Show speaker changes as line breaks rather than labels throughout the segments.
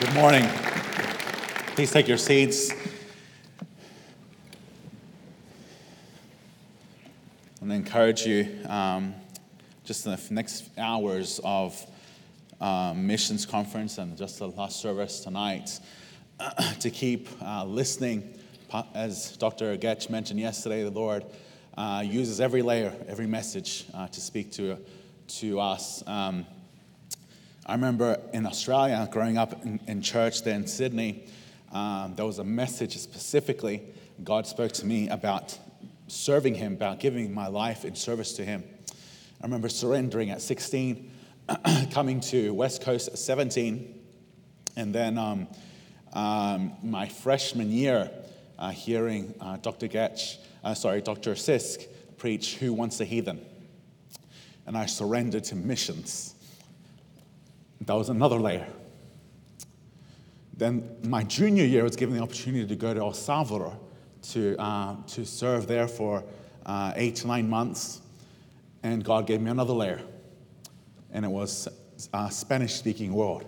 Good morning. Please take your seats. And encourage you um, just in the next hours of um, missions conference and just the last service tonight to keep uh, listening. As Dr. Goetsch mentioned yesterday, the Lord uh, uses every layer, every message uh, to speak to, to us. Um, I remember in Australia, growing up in, in church there in Sydney, um, there was a message specifically God spoke to me about serving Him, about giving my life in service to Him. I remember surrendering at 16, coming to West Coast at 17, and then um, um, my freshman year, uh, hearing uh, Dr. Goetsch, uh, sorry, Dr. Sisk preach Who Wants a Heathen? And I surrendered to missions. That was another layer. Then my junior year I was given the opportunity to go to El Salvador to, uh, to serve there for uh, eight to nine months. And God gave me another layer. And it was a uh, Spanish speaking world.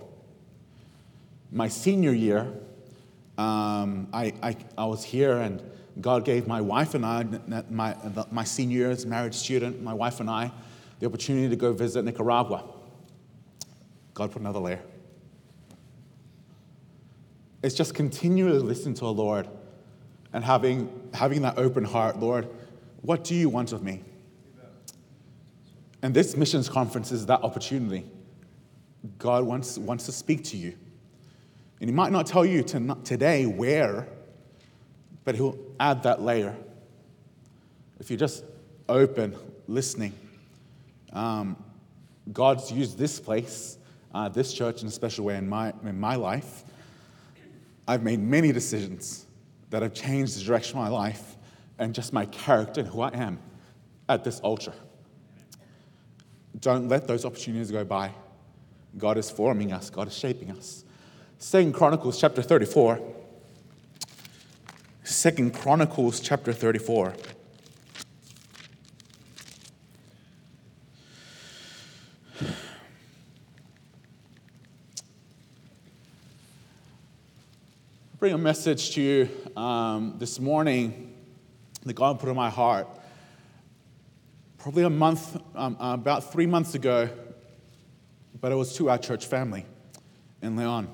My senior year, um, I, I, I was here and God gave my wife and I, my, my senior year as married student, my wife and I, the opportunity to go visit Nicaragua. God put another layer. It's just continually listening to the Lord and having, having that open heart. Lord, what do you want of me? And this missions conference is that opportunity. God wants, wants to speak to you. And He might not tell you to, today where, but He'll add that layer. If you're just open, listening, um, God's used this place uh, this church in a special way in my, in my life. I've made many decisions that have changed the direction of my life and just my character and who I am at this altar. Don't let those opportunities go by. God is forming us, God is shaping us. Second Chronicles chapter 34. Second Chronicles chapter 34. Bring a message to you um, this morning that God put in my heart. Probably a month, um, uh, about three months ago, but it was to our church family in Leon.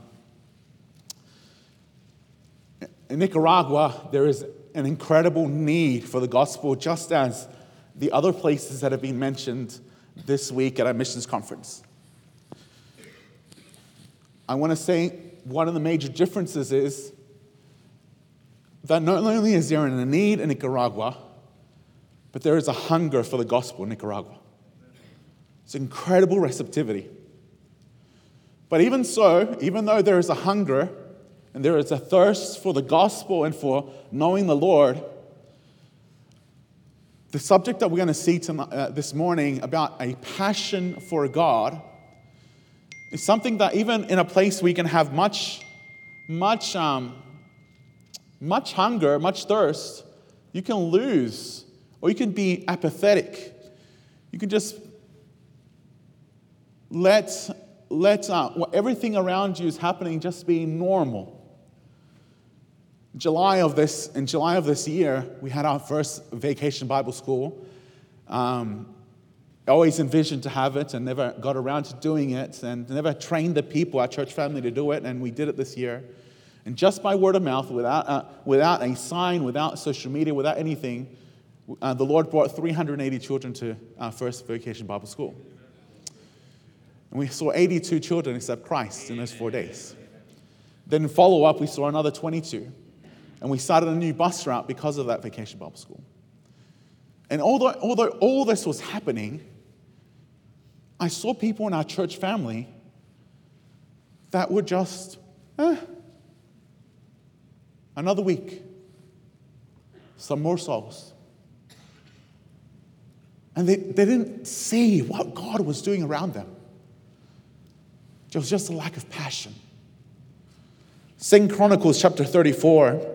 In Nicaragua, there is an incredible need for the gospel, just as the other places that have been mentioned this week at our missions conference. I want to say one of the major differences is that not only is there a need in Nicaragua, but there is a hunger for the gospel in Nicaragua. It's incredible receptivity. But even so, even though there is a hunger and there is a thirst for the gospel and for knowing the Lord, the subject that we're going to see tonight, uh, this morning about a passion for God is something that even in a place we can have much, much um, much hunger, much thirst, you can lose, or you can be apathetic. You can just let, let uh, everything around you is happening just be normal. July of this, in July of this year, we had our first vacation Bible school. Um, always envisioned to have it and never got around to doing it and never trained the people, our church family, to do it, and we did it this year. And just by word of mouth, without, uh, without a sign, without social media, without anything, uh, the Lord brought 380 children to our first vacation Bible school. And we saw 82 children accept Christ in those four days. Then, follow up, we saw another 22. And we started a new bus route because of that vacation Bible school. And although, although all this was happening, I saw people in our church family that were just, eh, Another week, some more souls. And they, they didn't see what God was doing around them. It was just a lack of passion. Second Chronicles chapter 34.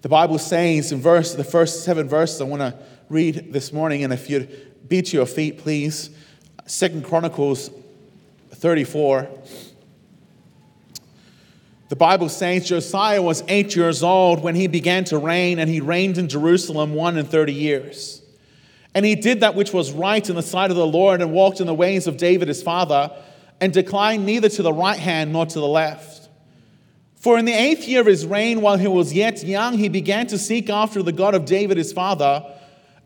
The Bible says in verse, the first seven verses I want to read this morning, and if you'd be to your feet, please. Second Chronicles 34. The Bible says Josiah was eight years old when he began to reign, and he reigned in Jerusalem one and thirty years. And he did that which was right in the sight of the Lord, and walked in the ways of David his father, and declined neither to the right hand nor to the left. For in the eighth year of his reign, while he was yet young, he began to seek after the God of David his father.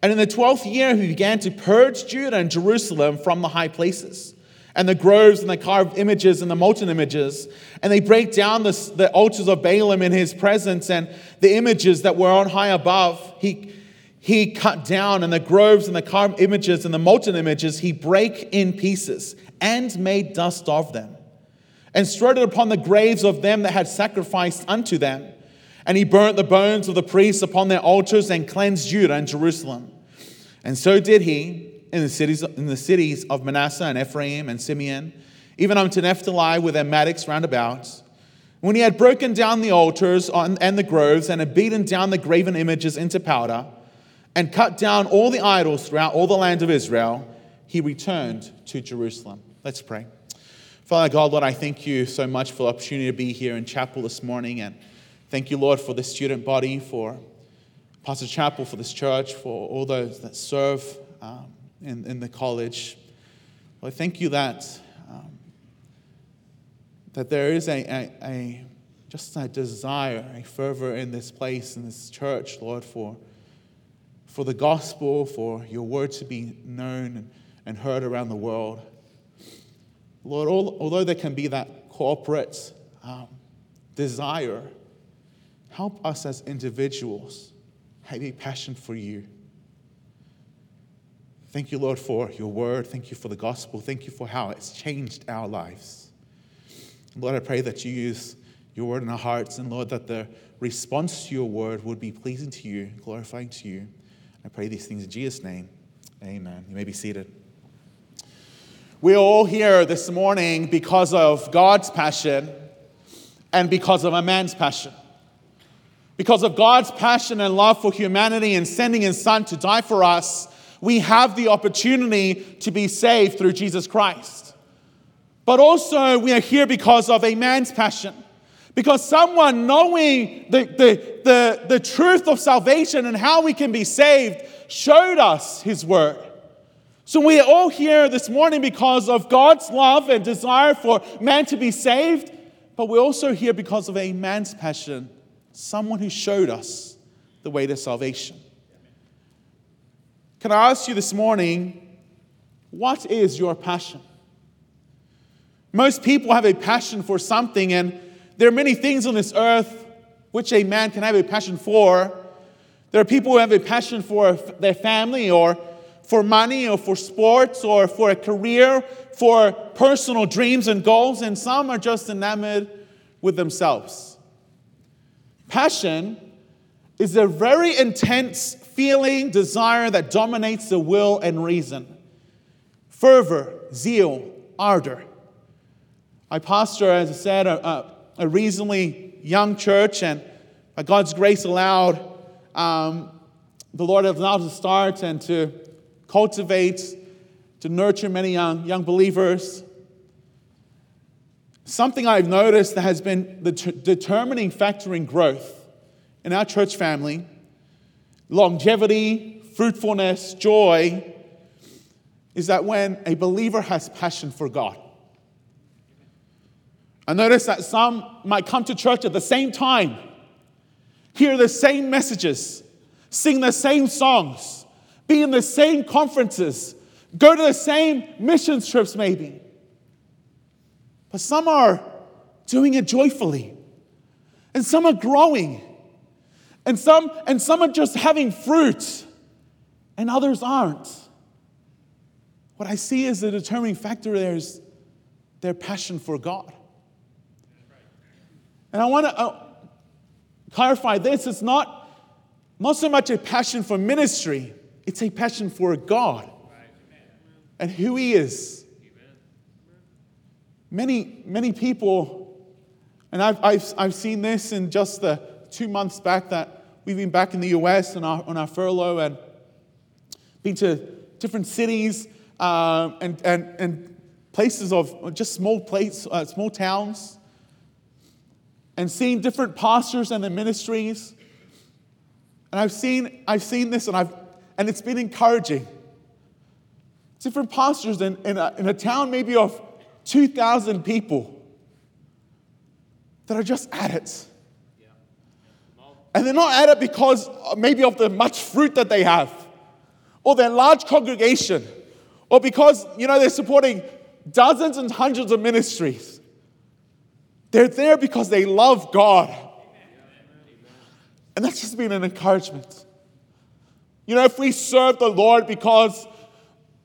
And in the twelfth year, he began to purge Judah and Jerusalem from the high places and the groves and the carved images and the molten images. And they break down the, the altars of Baalim in his presence and the images that were on high above. He, he cut down, and the groves and the carved images and the molten images he break in pieces and made dust of them and it upon the graves of them that had sacrificed unto them. And he burnt the bones of the priests upon their altars and cleansed Judah and Jerusalem. And so did he in the cities, in the cities of Manasseh and Ephraim and Simeon, even unto Naphtali with their mattocks round about. When he had broken down the altars and the groves and had beaten down the graven images into powder and cut down all the idols throughout all the land of Israel, he returned to Jerusalem. Let's pray. Father God, Lord, I thank you so much for the opportunity to be here in chapel this morning. And thank you, Lord, for the student body, for Pastor Chappell, for this church, for all those that serve. Um, in, in the college. Well, thank you that, um, that there is a, a, a, just a desire, a fervor in this place, in this church, Lord, for, for the gospel, for your word to be known and, and heard around the world. Lord, all, although there can be that corporate um, desire, help us as individuals have a passion for you Thank you, Lord, for your word. Thank you for the gospel. Thank you for how it's changed our lives. Lord, I pray that you use your word in our hearts, and Lord, that the response to your word would be pleasing to you, glorifying to you. I pray these things in Jesus' name. Amen. You may be seated. We're all here this morning because of God's passion and because of a man's passion. Because of God's passion and love for humanity and sending his son to die for us we have the opportunity to be saved through Jesus Christ. But also, we are here because of a man's passion. Because someone knowing the, the, the, the truth of salvation and how we can be saved showed us his word. So we are all here this morning because of God's love and desire for man to be saved, but we're also here because of a man's passion, someone who showed us the way to salvation. Can I ask you this morning, what is your passion? Most people have a passion for something, and there are many things on this earth which a man can have a passion for. There are people who have a passion for their family, or for money, or for sports, or for a career, for personal dreams and goals, and some are just enamored with themselves. Passion is a very intense feeling, desire that dominates the will and reason. Fervor, zeal, ardor. I pastor, as I said, a, a, reasonably young church, and by God's grace allowed, um, the Lord has allowed to start and to cultivate, to nurture many young, young believers. Something I've noticed that has been the t- determining factor in growth in our church family longevity, fruitfulness, joy, is that when a believer has passion for God. I notice that some might come to church at the same time, hear the same messages, sing the same songs, be in the same conferences, go to the same missions trips, maybe. But some are doing it joyfully, and some are growing. And some, and some are just having fruit, and others aren't. What I see as the determining factor there is their passion for God. And I want to uh, clarify this it's not, not so much a passion for ministry, it's a passion for God and who He is. Many, many people, and I've, I've, I've seen this in just the two months back that We've been back in the US on our, on our furlough and been to different cities uh, and, and, and places of just small places, uh, small towns. and seen different pastors and their ministries. And I've seen, I've seen this and, I've, and it's been encouraging. Different pastors in, in, a, in a town maybe of 2,000 people that are just at it. And they're not at it because maybe of the much fruit that they have, or their large congregation, or because, you know, they're supporting dozens and hundreds of ministries. They're there because they love God. And that's just been an encouragement. You know, if we serve the Lord because,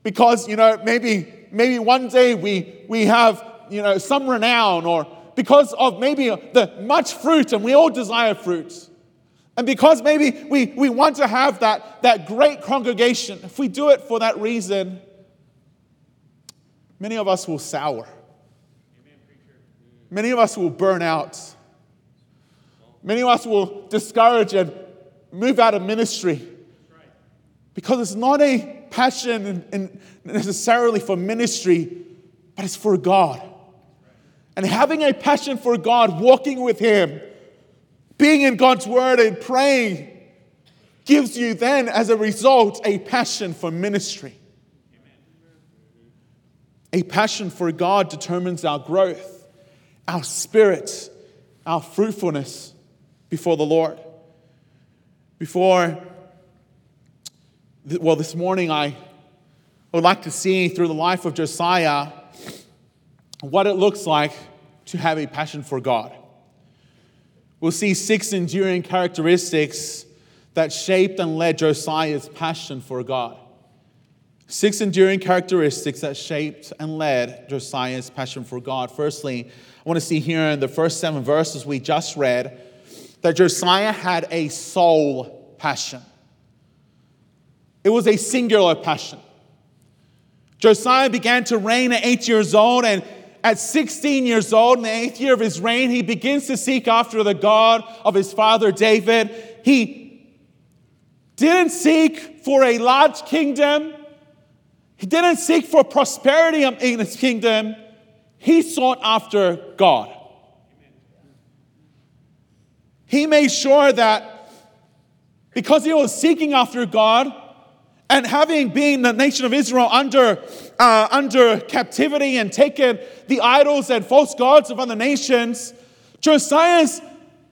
because you know, maybe, maybe one day we, we have, you know, some renown or because of maybe the much fruit and we all desire fruit. And because maybe we, we want to have that, that great congregation, if we do it for that reason, many of us will sour. Many of us will burn out. Many of us will discourage and move out of ministry because it's not a passion necessarily for ministry, but it's for God. And having a passion for God, walking with Him, being in God's Word and praying, gives you then, as a result, a passion for ministry. A passion for God determines our growth, our spirit, our fruitfulness before the Lord. Before, well, this morning I would like to see through the life of Josiah what it looks like to have a passion for God. We'll see six enduring characteristics that shaped and led Josiah's passion for God. Six enduring characteristics that shaped and led Josiah's passion for God. Firstly, I want to see here in the first seven verses we just read that Josiah had a sole passion. It was a singular passion. Josiah began to reign at eight years old, and at 16 years old, in the eighth year of his reign, he begins to seek after the God of his father David. He didn't seek for a large kingdom, he didn't seek for prosperity in his kingdom. He sought after God. He made sure that because he was seeking after God, and having been the nation of Israel under, uh, under captivity and taken the idols and false gods of other nations, Josiah's,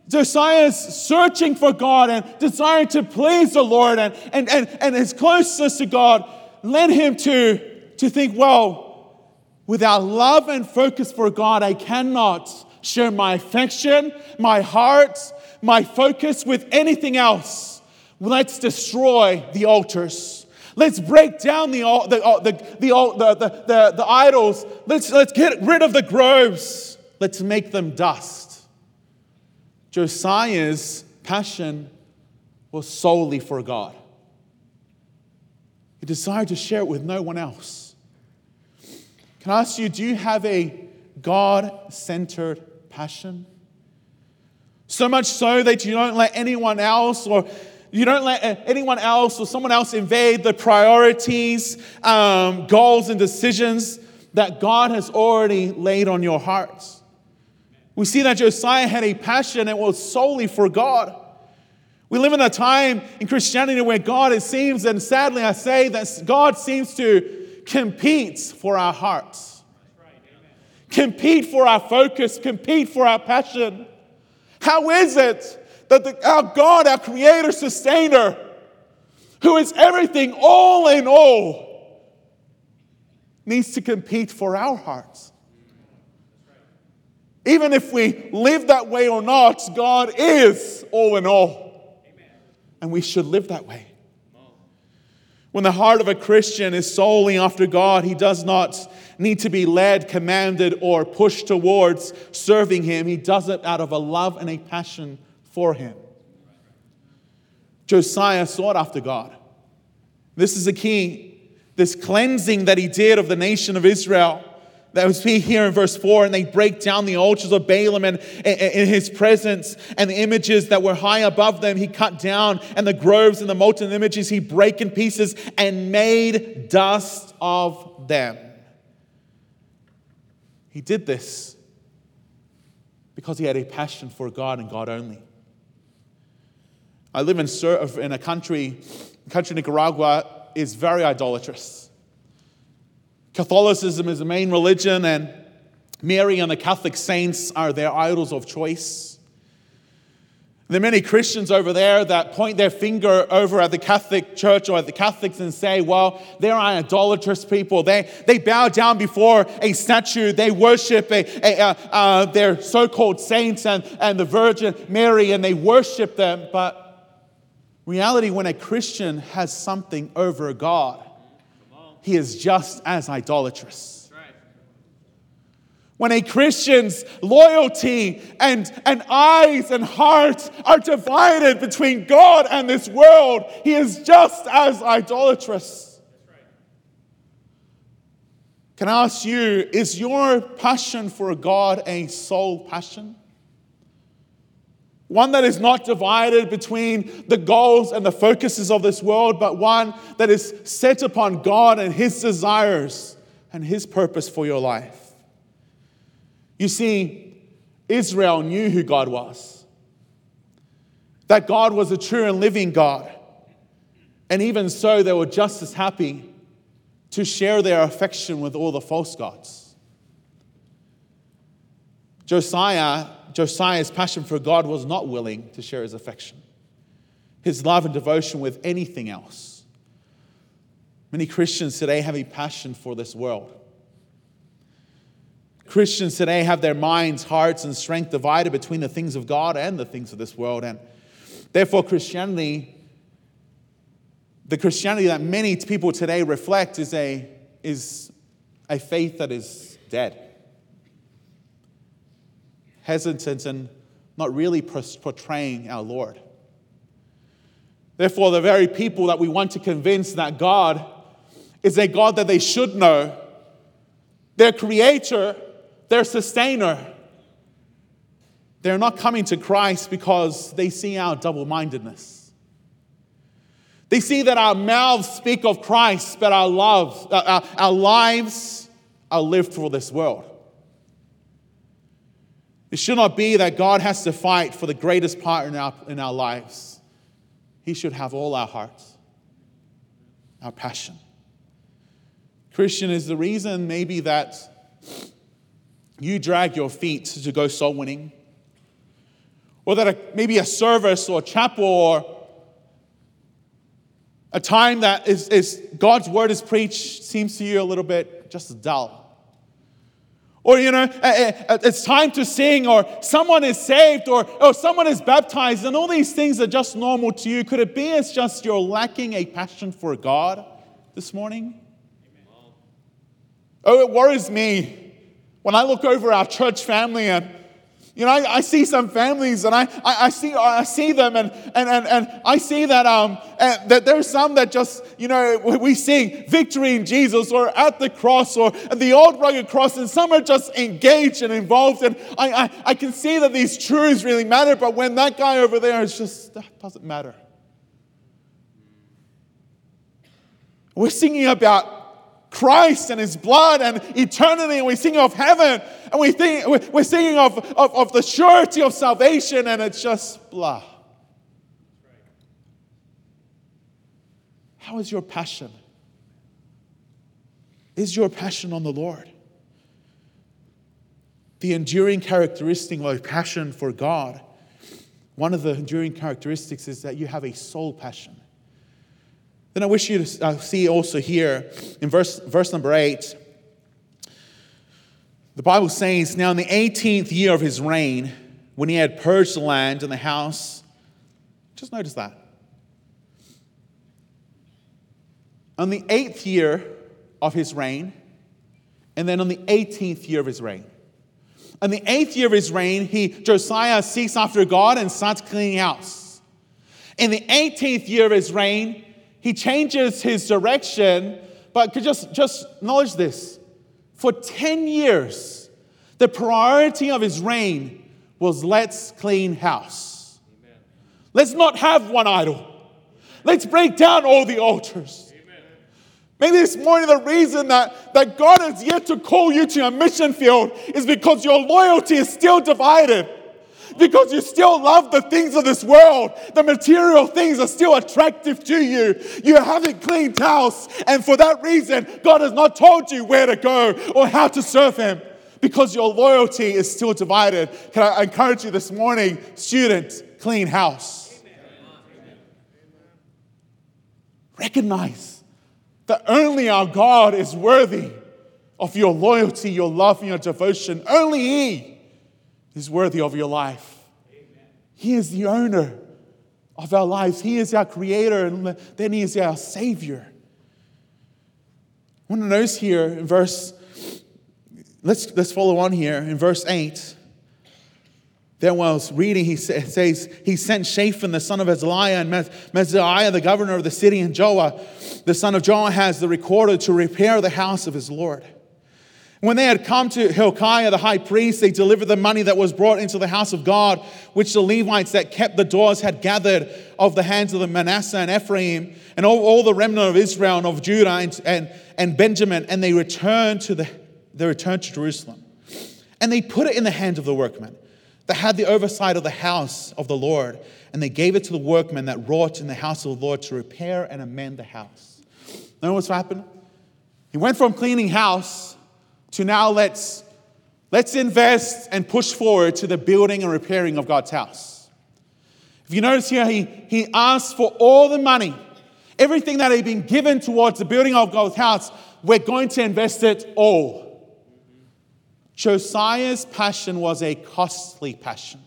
Josiah's searching for God and desiring to please the Lord and, and, and, and his closeness to God led him to, to think, well, without love and focus for God, I cannot share my affection, my heart, my focus with anything else. Let's destroy the altars. Let's break down the, uh, the, the, the, the, the, the idols. Let's, let's get rid of the groves. Let's make them dust. Josiah's passion was solely for God. He desired to share it with no one else. Can I ask you, do you have a God centered passion? So much so that you don't let anyone else or you don't let anyone else or someone else invade the priorities, um, goals, and decisions that God has already laid on your hearts. We see that Josiah had a passion that was solely for God. We live in a time in Christianity where God, it seems, and sadly I say that God seems to compete for our hearts, compete for our focus, compete for our passion. How is it that the, our God, our creator, sustainer, who is everything, all in all, needs to compete for our hearts. Even if we live that way or not, God is all in all. And we should live that way. When the heart of a Christian is solely after God, he does not need to be led, commanded, or pushed towards serving Him. He does it out of a love and a passion for him. Josiah sought after God. This is the key. This cleansing that he did of the nation of Israel. That was here in verse 4, and they break down the altars of Baalim and in his presence, and the images that were high above them he cut down, and the groves and the molten images he break in pieces and made dust of them. He did this because he had a passion for God and God only. I live in, in a country, country Nicaragua is very idolatrous. Catholicism is the main religion, and Mary and the Catholic saints are their idols of choice. There are many Christians over there that point their finger over at the Catholic Church or at the Catholics and say, well, they're idolatrous people. They, they bow down before a statue. They worship a, a, uh, uh, their so called saints and, and the Virgin Mary, and they worship them. But reality, when a Christian has something over God, he is just as idolatrous when a Christian's loyalty and, and eyes and heart are divided between God and this world, he is just as idolatrous. Can I ask you, is your passion for God a sole passion? One that is not divided between the goals and the focuses of this world, but one that is set upon God and His desires and His purpose for your life. You see, Israel knew who God was, that God was a true and living God. And even so, they were just as happy to share their affection with all the false gods. Josiah, Josiah's passion for God was not willing to share his affection, his love and devotion with anything else. Many Christians today have a passion for this world. Christians today have their minds, hearts, and strength divided between the things of God and the things of this world. And therefore, Christianity, the Christianity that many people today reflect, is a, is a faith that is dead, hesitant, and not really portraying our Lord. Therefore, the very people that we want to convince that God is a God that they should know, their creator, their sustainer. They're not coming to Christ because they see our double mindedness. They see that our mouths speak of Christ, but our love, uh, our, our lives are lived for this world. It should not be that God has to fight for the greatest part in our, in our lives. He should have all our hearts, our passion. Christian is the reason maybe that you drag your feet to go soul winning, or that a, maybe a service or chapel or a time that is, is God's word is preached seems to you a little bit just dull. Or, you know, it's time to sing, or someone is saved, or, or someone is baptized, and all these things are just normal to you. Could it be it's just you're lacking a passion for God this morning? Oh, it worries me when I look over our church family and you know, I, I, see some families and I, I, I, see, I see them and, and, and, and I see that, um, that there's some that just, you know, we sing victory in Jesus or at the cross or the old rugged cross and some are just engaged and involved. And I, I, I can see that these truths really matter, but when that guy over there is just, that doesn't matter. We're singing about Christ and his blood and eternity, and we sing of heaven, and we think, we're singing of, of, of the surety of salvation, and it's just blah. How is your passion? Is your passion on the Lord? The enduring characteristic of a passion for God, one of the enduring characteristics is that you have a sole passion. Then I wish you to uh, see also here in verse, verse number 8, the Bible says, Now in the 18th year of his reign, when he had purged the land and the house, just notice that. On the eighth year of his reign, and then on the 18th year of his reign. On the eighth year of his reign, he Josiah seeks after God and starts cleaning house. In the 18th year of his reign, he changes his direction, but just, just acknowledge this. For 10 years, the priority of his reign was let's clean house. Amen. Let's not have one idol. Let's break down all the altars. Maybe this morning the reason that, that God has yet to call you to a mission field is because your loyalty is still divided. Because you still love the things of this world. The material things are still attractive to you. You haven't cleaned house. And for that reason, God has not told you where to go or how to serve Him because your loyalty is still divided. Can I encourage you this morning, students, clean house? Recognize that only our God is worthy of your loyalty, your love, and your devotion. Only He is worthy of your life. He is the owner of our lives, He is our creator, and then He is our Savior. I want to notice here in verse, let's, let's follow on here in verse 8. Then while I was reading, he says, He sent Shaphan, the son of Azaliah, and Maaseiah, the governor of the city, and Joah, the son of Joah, has the recorder, to repair the house of his Lord. When they had come to Hilkiah, the high priest, they delivered the money that was brought into the house of God, which the Levites that kept the doors had gathered of the hands of the Manasseh and Ephraim, and all, all the remnant of Israel and of Judah and, and, and Benjamin, and they returned to the they returned to Jerusalem. And they put it in the hands of the workmen that had the oversight of the house of the Lord, and they gave it to the workmen that wrought in the house of the Lord to repair and amend the house. You Know what's happened? He went from cleaning house to now let's let's invest and push forward to the building and repairing of God's house. If you notice here, he, he asked for all the money, everything that had been given towards the building of God's house, we're going to invest it all. Josiah's passion was a costly passion.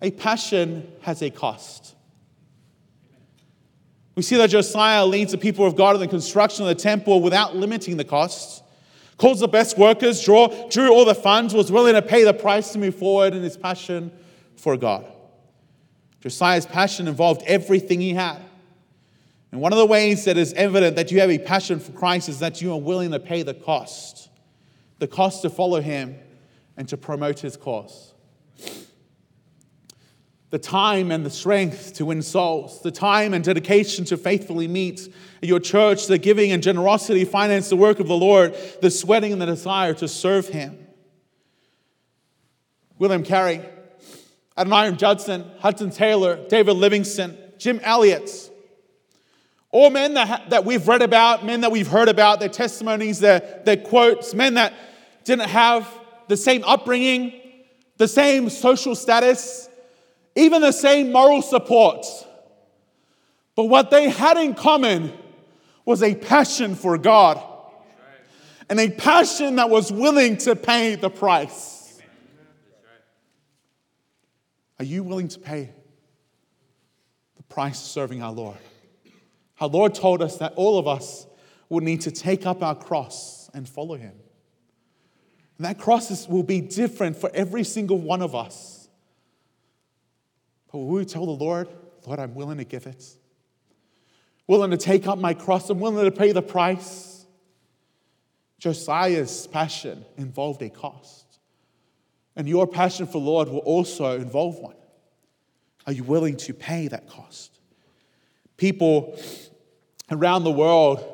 A passion has a cost. We see that Josiah leads the people of God in the construction of the temple without limiting the costs, calls the best workers, draw, drew all the funds, was willing to pay the price to move forward in his passion for God. Josiah's passion involved everything he had. And one of the ways that is evident that you have a passion for Christ is that you are willing to pay the cost, the cost to follow him and to promote his cause. The time and the strength to win souls, the time and dedication to faithfully meet your church, the giving and generosity finance the work of the Lord, the sweating and the desire to serve him. William Carey, Adoniram Judson, Hudson Taylor, David Livingstone, Jim Elliot, all men that, that we've read about, men that we've heard about, their testimonies, their, their quotes, men that didn't have the same upbringing, the same social status, even the same moral support. But what they had in common was a passion for God and a passion that was willing to pay the price. Are you willing to pay the price of serving our Lord? Our Lord told us that all of us would need to take up our cross and follow Him. And that cross will be different for every single one of us. Will we tell the Lord, Lord, I'm willing to give it? Willing to take up my cross, I'm willing to pay the price. Josiah's passion involved a cost. And your passion for Lord will also involve one. Are you willing to pay that cost? People around the world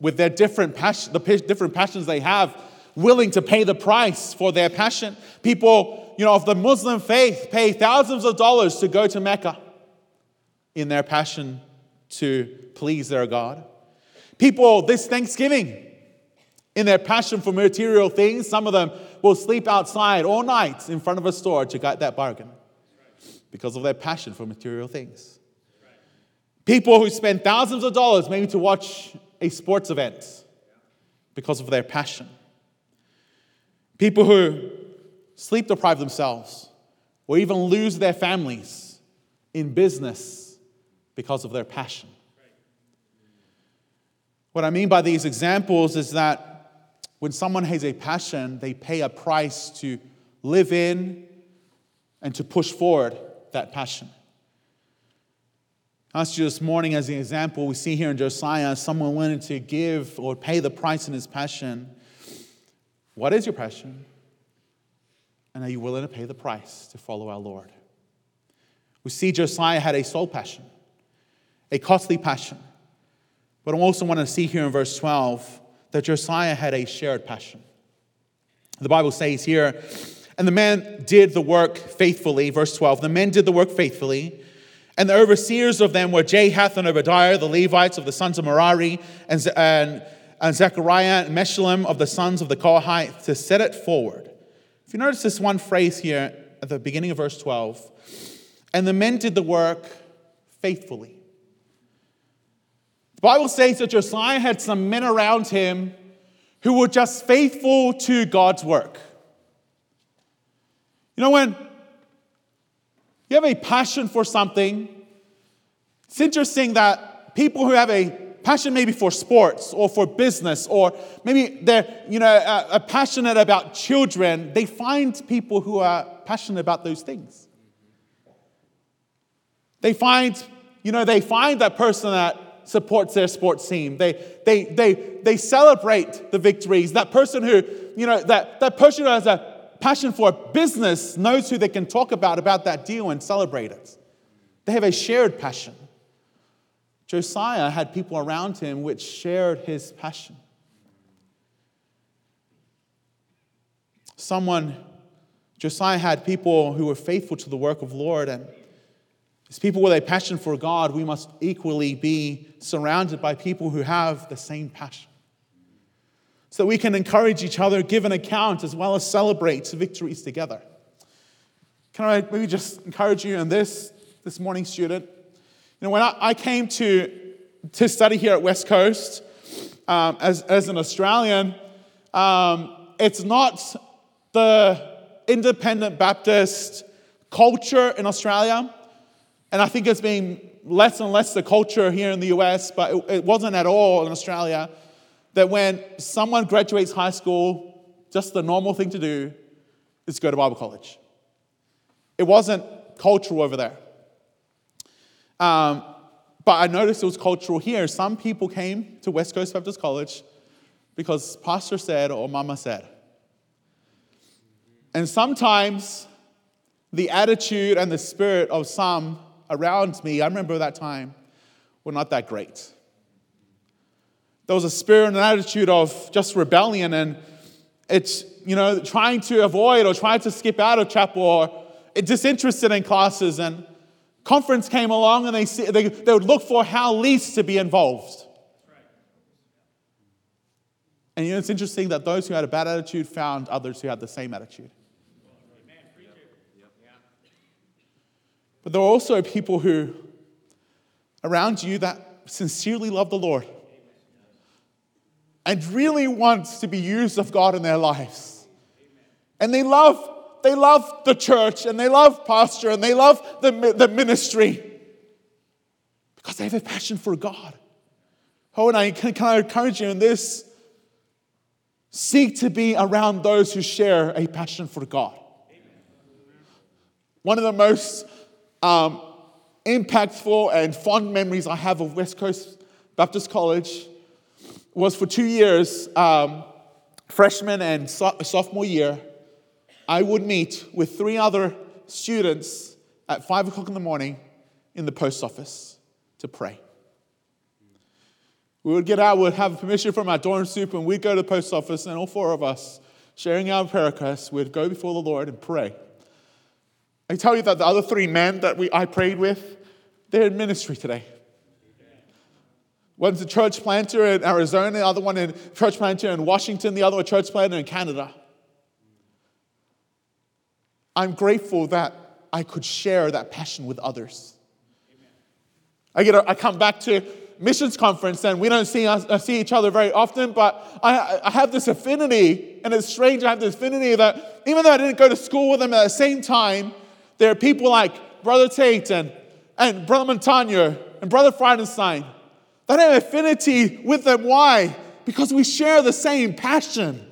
with their different passion, the different passions they have, willing to pay the price for their passion. People, you know, of the Muslim faith pay thousands of dollars to go to Mecca in their passion to please their God. People this Thanksgiving, in their passion for material things, some of them will sleep outside all night in front of a store to get that bargain because of their passion for material things. People who spend thousands of dollars maybe to watch a sports event because of their passion. People who sleep deprive themselves or even lose their families in business because of their passion. What I mean by these examples is that when someone has a passion, they pay a price to live in and to push forward that passion. I asked you this morning as an example, we see here in Josiah someone willing to give or pay the price in his passion. What is your passion? And are you willing to pay the price to follow our Lord? We see Josiah had a sole passion, a costly passion. But I also want to see here in verse 12 that Josiah had a shared passion. The Bible says here, and the men did the work faithfully, verse 12. The men did the work faithfully, and the overseers of them were Jahath and Obadiah, the Levites of the sons of Merari, and, and, and Zechariah and Meshullam of the sons of the Kohathite to set it forward. If you notice this one phrase here at the beginning of verse 12, and the men did the work faithfully. The Bible says that Josiah had some men around him who were just faithful to God's work. You know, when you have a passion for something, it's interesting that people who have a passion maybe for sports or for business or maybe they're you know uh, passionate about children they find people who are passionate about those things they find you know they find that person that supports their sports team. They, they, they, they celebrate the victories. That person who, you know, that, that person who has a passion for business knows who they can talk about about that deal and celebrate it. They have a shared passion. Josiah had people around him which shared his passion. Someone, Josiah had people who were faithful to the work of Lord and as people with a passion for God, we must equally be surrounded by people who have the same passion. So we can encourage each other, give an account, as well as celebrate victories together. Can I maybe just encourage you in this this morning, student? Know, when I, I came to, to study here at West Coast um, as, as an Australian, um, it's not the independent Baptist culture in Australia and I think it's been less and less the culture here in the US, but it, it wasn't at all in Australia, that when someone graduates high school, just the normal thing to do is go to Bible college. It wasn't cultural over there. Um, but I noticed it was cultural here. Some people came to West Coast Baptist College because pastor said or mama said. And sometimes the attitude and the spirit of some around me, I remember that time, were not that great. There was a spirit and an attitude of just rebellion and it's, you know, trying to avoid or trying to skip out of chapel or disinterested in classes. And conference came along and they, they, they would look for how least to be involved. And you know, it's interesting that those who had a bad attitude found others who had the same attitude. But there are also people who around you that sincerely love the Lord and really want to be used of God in their lives. And they love, they love the church and they love pastor and they love the, the ministry because they have a passion for God. Oh, and I can, can I encourage you in this? Seek to be around those who share a passion for God. One of the most um, impactful and fond memories I have of West Coast Baptist College was for two years, um, freshman and so- sophomore year, I would meet with three other students at five o'clock in the morning in the post office to pray. We would get out, we'd have permission from our dorm soup, and we'd go to the post office, and all four of us, sharing our prayer requests, we'd go before the Lord and pray. I tell you that the other three men that we, I prayed with, they're in ministry today. One's a church planter in Arizona, the other one a church planter in Washington, the other a church planter in Canada. I'm grateful that I could share that passion with others. I, get a, I come back to missions conference and we don't see, us, uh, see each other very often, but I, I have this affinity, and it's strange I have this affinity that even though I didn't go to school with them at the same time, there are people like Brother Tate and, and Brother Montagno and Brother Friedenstein that have affinity with them. Why? Because we share the same passion.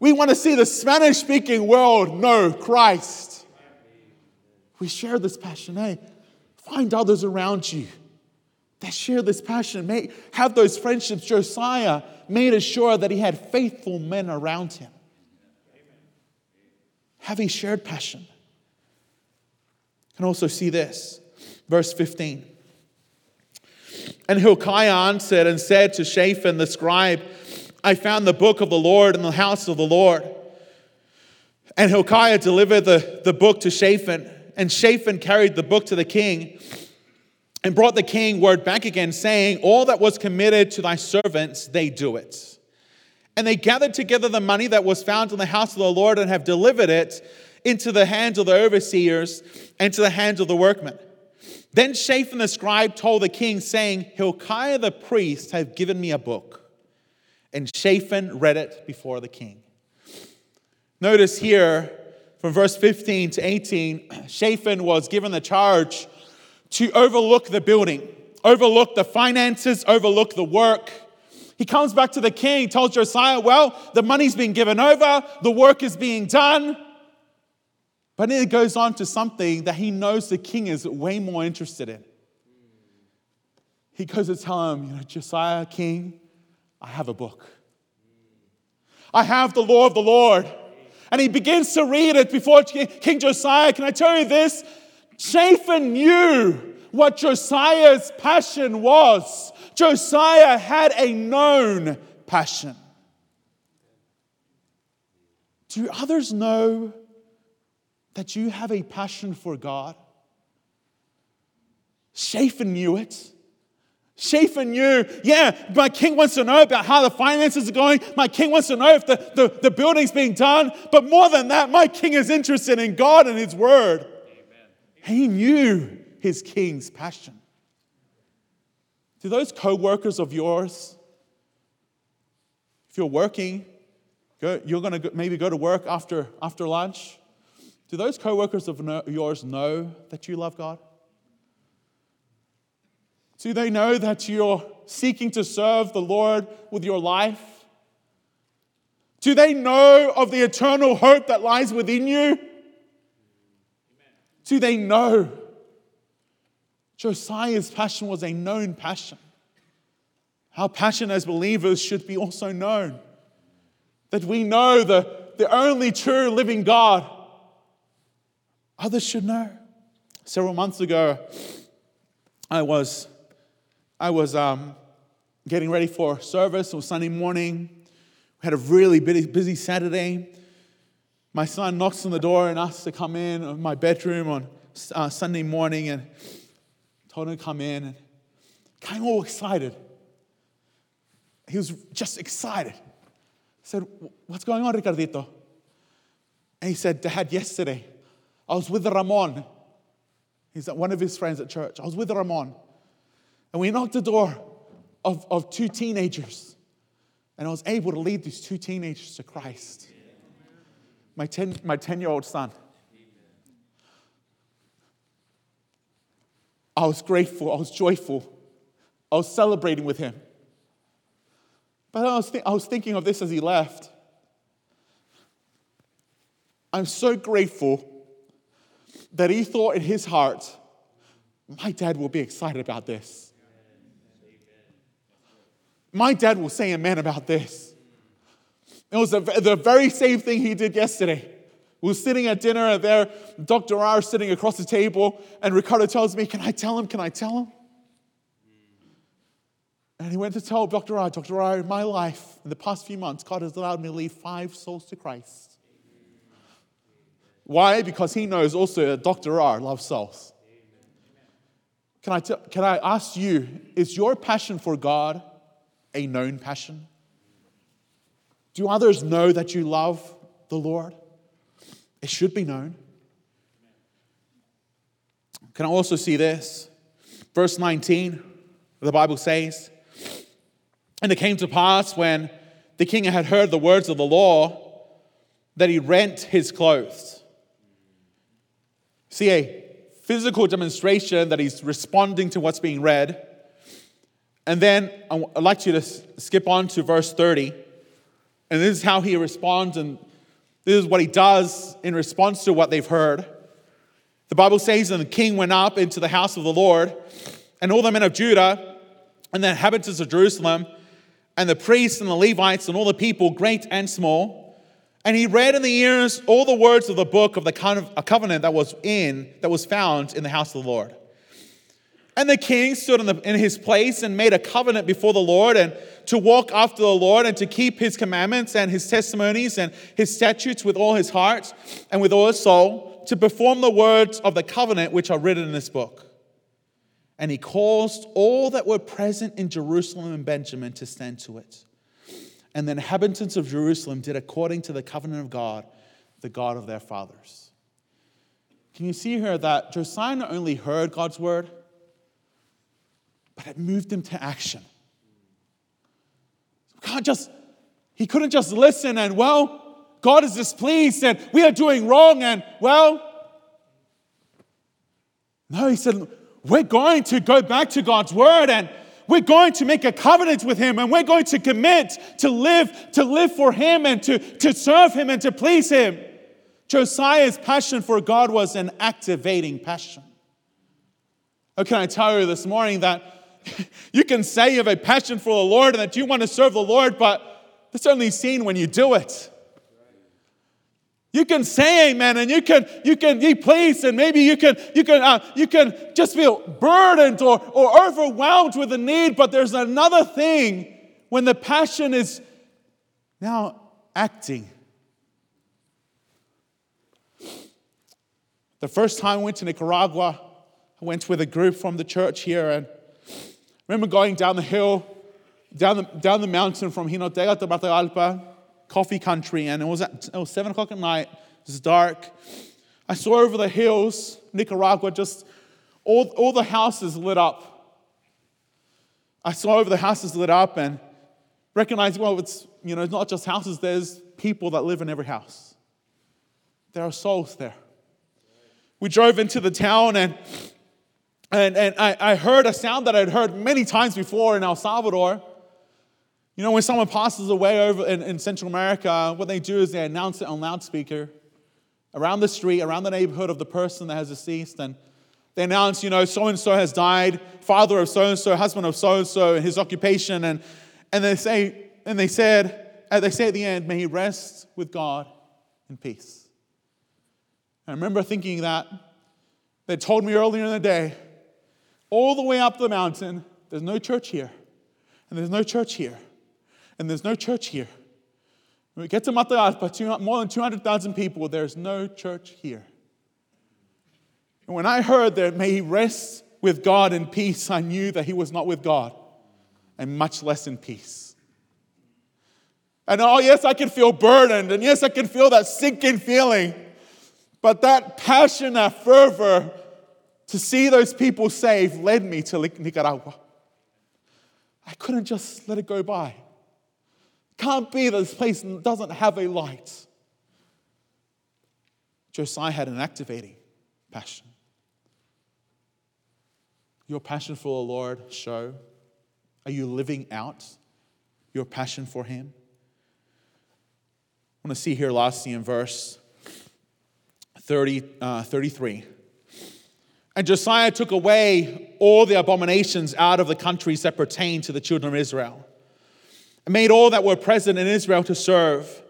We want to see the Spanish speaking world know Christ. We share this passion. Hey, find others around you that share this passion. Have those friendships. Josiah made sure that he had faithful men around him. Have a shared passion can also see this. Verse 15. And Hilkiah answered and said to Shaphan the scribe, I found the book of the Lord in the house of the Lord. And Hilkiah delivered the, the book to Shaphan, and Shaphan carried the book to the king and brought the king word back again, saying, All that was committed to thy servants, they do it. And they gathered together the money that was found in the house of the Lord and have delivered it into the hands of the overseers and to the hands of the workmen. Then Shaphan the scribe told the king, saying, Hilkiah the priest have given me a book. And Shaphan read it before the king. Notice here from verse 15 to 18, Shaphan was given the charge to overlook the building, overlook the finances, overlook the work. He comes back to the king, tells Josiah, Well, the money's been given over, the work is being done. But then it goes on to something that he knows the king is way more interested in. He goes to tell him, you know, Josiah, king, I have a book. I have the law of the Lord. And he begins to read it before King Josiah. Can I tell you this? Shaphan knew what Josiah's passion was. Josiah had a known passion. Do others know that you have a passion for God? Shaphan knew it. Shaphan knew, yeah, my king wants to know about how the finances are going. My king wants to know if the, the, the building's being done. But more than that, my king is interested in God and his word. Amen. He knew his king's passion. Do those co workers of yours, if you're working, go, you're going to maybe go to work after, after lunch, do those co workers of yours know that you love God? Do they know that you're seeking to serve the Lord with your life? Do they know of the eternal hope that lies within you? Do they know? Josiah's passion was a known passion. Our passion as believers should be also known. That we know the, the only true living God Others should know. Several months ago, I was, I was um, getting ready for service. It was Sunday morning. We had a really busy, busy Saturday. My son knocks on the door and asks to come in my bedroom on uh, Sunday morning and told him to come in and came all excited. He was just excited. I said, What's going on, Ricardito? And he said, Dad, yesterday I was with Ramon. He's one of his friends at church. I was with Ramon. And we knocked the door of, of two teenagers. And I was able to lead these two teenagers to Christ. My 10, my 10 year old son. I was grateful. I was joyful. I was celebrating with him. But I was, th- I was thinking of this as he left. I'm so grateful that he thought in his heart, my dad will be excited about this. My dad will say amen about this. It was the, the very same thing he did yesterday. We were sitting at dinner and there, Dr. R sitting across the table, and Ricardo tells me, Can I tell him? Can I tell him? And he went to tell Dr. R, Dr. R, in my life, in the past few months, God has allowed me to lead five souls to Christ. Why? Because he knows also that Dr. R loves souls. Can I, t- can I ask you, is your passion for God a known passion? Do others know that you love the Lord? It should be known. Can I also see this? Verse 19, the Bible says, And it came to pass when the king had heard the words of the law that he rent his clothes see a physical demonstration that he's responding to what's being read. And then I'd like you to skip on to verse 30. And this is how he responds, and this is what he does in response to what they've heard. The Bible says, And the king went up into the house of the Lord, and all the men of Judah, and the inhabitants of Jerusalem, and the priests and the Levites, and all the people, great and small, and he read in the ears all the words of the book of the covenant that was in, that was found in the house of the Lord. And the king stood in, the, in, his place and made a covenant before the Lord and to walk after the Lord and to keep his commandments and his testimonies and his statutes with all his heart and with all his soul, to perform the words of the covenant which are written in this book. And he caused all that were present in Jerusalem and Benjamin to stand to it. And the inhabitants of Jerusalem did according to the covenant of God, the God of their fathers. Can you see here that Josiah not only heard God's word, but it moved him to action. God just, he couldn't just listen and, well, God is displeased and we are doing wrong and, well, no, he said, we're going to go back to God's word and we're going to make a covenant with him and we're going to commit to live, to live for him and to, to serve him and to please him. Josiah's passion for God was an activating passion. How can I tell you this morning that you can say you have a passion for the Lord and that you want to serve the Lord, but that's only seen when you do it. You can say amen and you can you can be pleased and maybe you can you can uh, you can just feel burdened or, or overwhelmed with the need, but there's another thing when the passion is now acting. The first time I went to Nicaragua, I went with a group from the church here and remember going down the hill, down the, down the mountain from Jinotega to Matagalpa, coffee country, and it was, at, it was 7 o'clock at night. It was dark. I saw over the hills, Nicaragua, just all, all the houses lit up. I saw over the houses lit up and recognized, well, it's, you know, it's not just houses, there's people that live in every house. There are souls there. We drove into the town and and, and I, I heard a sound that I'd heard many times before in El Salvador. You know, when someone passes away over in, in Central America, what they do is they announce it on loudspeaker around the street, around the neighborhood of the person that has deceased. And they announce, you know, so and so has died, father of so and so, husband of so and so, and his occupation. And, and they say, and they said, and they say at the end, may he rest with God in peace. I remember thinking that. They told me earlier in the day, all the way up the mountain. There's no church here. And there's no church here. And there's no church here. When we get to Matagalpa, more than 200,000 people, there's no church here. And when I heard that may he rest with God in peace, I knew that he was not with God, and much less in peace. And oh, yes, I can feel burdened, and yes, I can feel that sinking feeling. But that passion, that fervor, to see those people saved led me to Nicaragua. I couldn't just let it go by. Can't be that this place doesn't have a light. Josiah had an activating passion. Your passion for the Lord show. Are you living out your passion for Him? I want to see here lastly in verse 30, uh, 33. And Josiah took away all the abominations out of the countries that pertained to the children of Israel, and made all that were present in Israel to serve,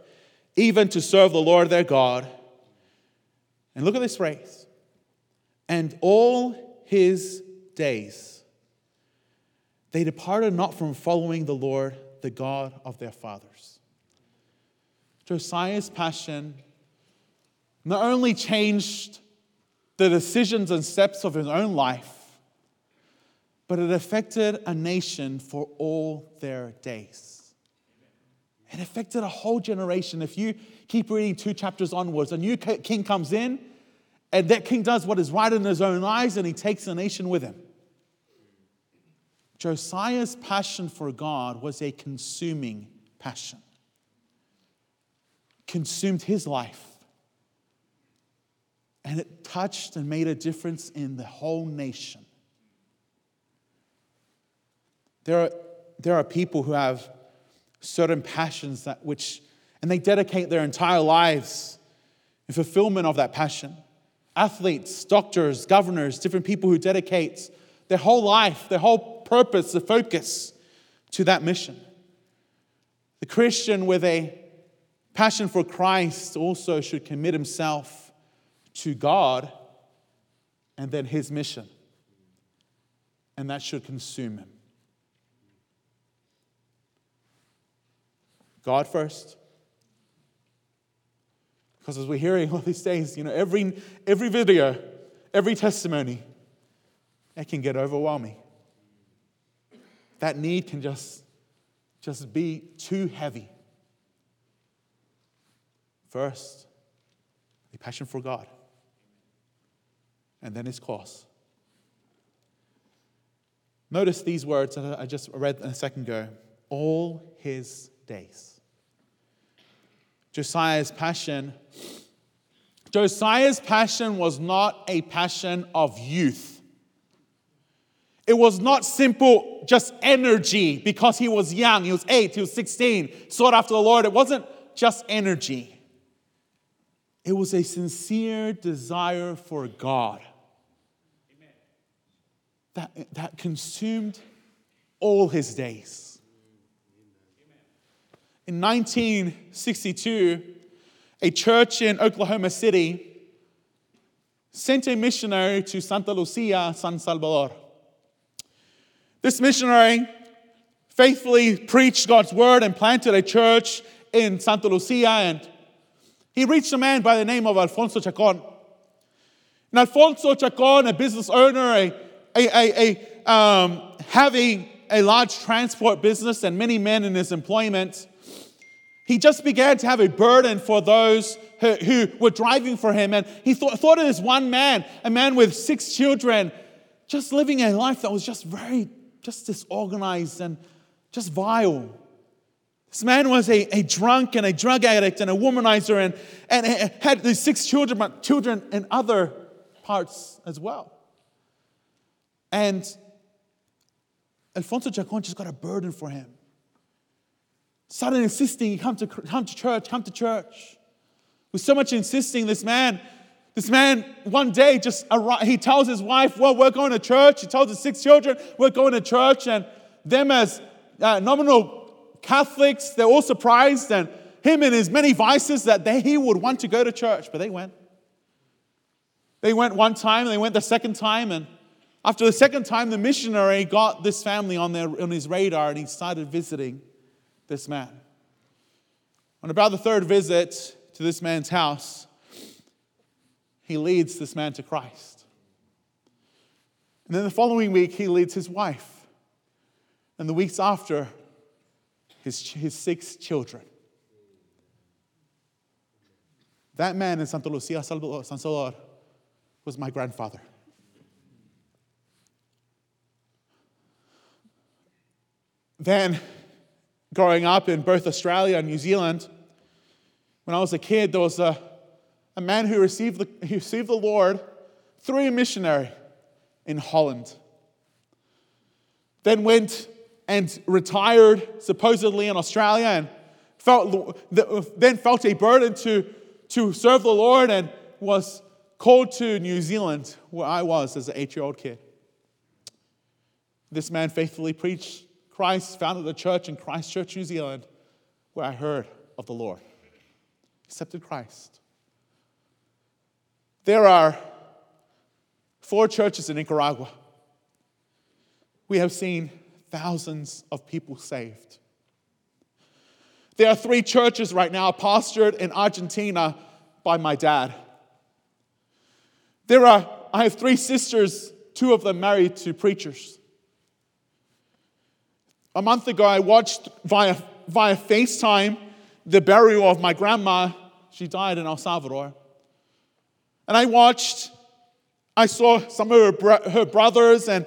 even to serve the Lord their God. And look at this phrase and all his days they departed not from following the Lord, the God of their fathers. Josiah's passion not only changed the decisions and steps of his own life, but it affected a nation for all their days. It affected a whole generation. If you keep reading two chapters onwards, a new king comes in, and that king does what is right in his own eyes, and he takes the nation with him. Josiah's passion for God was a consuming passion, consumed his life and it touched and made a difference in the whole nation. There are, there are people who have certain passions that which, and they dedicate their entire lives in fulfillment of that passion. Athletes, doctors, governors, different people who dedicate their whole life, their whole purpose, the focus to that mission. The Christian with a passion for Christ also should commit himself to God and then his mission. and that should consume him. God first. Because as we're hearing all these days, you know, every, every video, every testimony, it can get overwhelming. That need can just, just be too heavy. First, a passion for God, and then his cross. Notice these words that I just read a second ago all his days. Josiah's passion. Josiah's passion was not a passion of youth. It was not simple, just energy because he was young. He was eight, he was 16, sought after the Lord. It wasn't just energy, it was a sincere desire for God that, that consumed all his days. In 1962, a church in Oklahoma City sent a missionary to Santa Lucia, San Salvador. This missionary faithfully preached God's word and planted a church in Santa Lucia, and he reached a man by the name of Alfonso Chacon. And Alfonso Chacon, a business owner, a a, a, a um, having a large transport business and many men in his employment, he just began to have a burden for those who, who were driving for him. And he thought, thought of this one man, a man with six children, just living a life that was just very, just disorganized and just vile. This man was a, a drunk and a drug addict and a womanizer and, and had these six children, but children in other parts as well. And Alfonso Chacon just got a burden for him. Started insisting, he come to, come to church, come to church. With so much insisting, this man, this man one day just arrived, he tells his wife, well, we're going to church. He tells his six children, we're going to church. And them as uh, nominal Catholics, they're all surprised. And him and his many vices that they, he would want to go to church, but they went. They went one time, and they went the second time, and after the second time, the missionary got this family on, their, on his radar and he started visiting this man. On about the third visit to this man's house, he leads this man to Christ. And then the following week, he leads his wife. And the weeks after, his, his six children. That man in Santa Lucia, San Salvador, was my grandfather. Then, growing up in both Australia and New Zealand, when I was a kid, there was a, a man who received, the, who received the Lord through a missionary in Holland. Then went and retired supposedly in Australia and felt, then felt a burden to, to serve the Lord and was called to New Zealand, where I was as an eight year old kid. This man faithfully preached Christ founded a church in Christchurch, New Zealand, where I heard of the Lord. Accepted Christ. There are four churches in Nicaragua. We have seen thousands of people saved. There are three churches right now pastored in Argentina by my dad. There are, I have three sisters, two of them married to preachers. A month ago, I watched via, via FaceTime the burial of my grandma. She died in El Salvador. And I watched, I saw some of her, her brothers and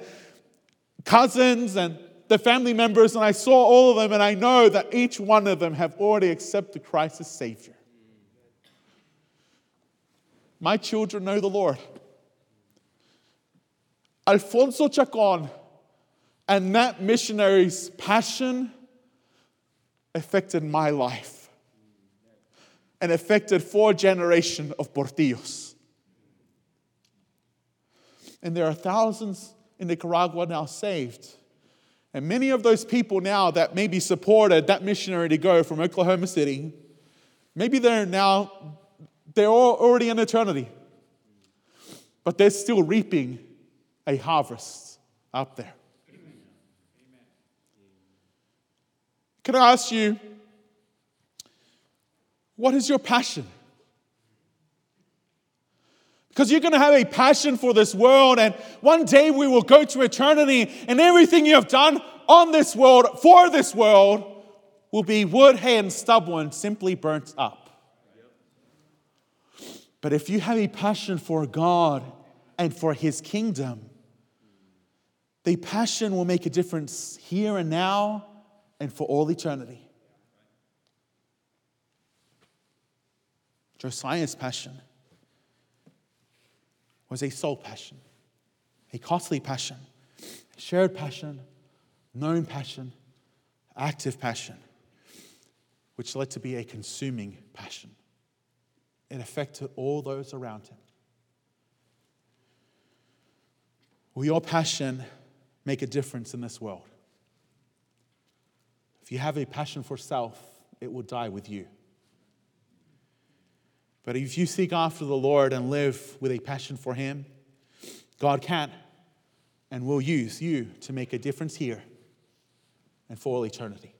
cousins and the family members, and I saw all of them, and I know that each one of them have already accepted Christ as Savior. My children know the Lord. Alfonso Chacon and that missionary's passion affected my life and affected four generations of Portillos. And there are thousands in Nicaragua now saved. And many of those people now that maybe supported that missionary to go from Oklahoma City, maybe they're now, they're already in eternity, but they're still reaping a harvest up there. Can I ask you, what is your passion? Because you're going to have a passion for this world, and one day we will go to eternity, and everything you have done on this world, for this world, will be wood, hay, and stubble and simply burnt up. But if you have a passion for God and for His kingdom, the passion will make a difference here and now and for all eternity. Josiah's passion was a sole passion, a costly passion, shared passion, known passion, active passion, which led to be a consuming passion. It affected all those around him. Will your passion make a difference in this world? If you have a passion for self, it will die with you. But if you seek after the Lord and live with a passion for Him, God can and will use you to make a difference here and for all eternity.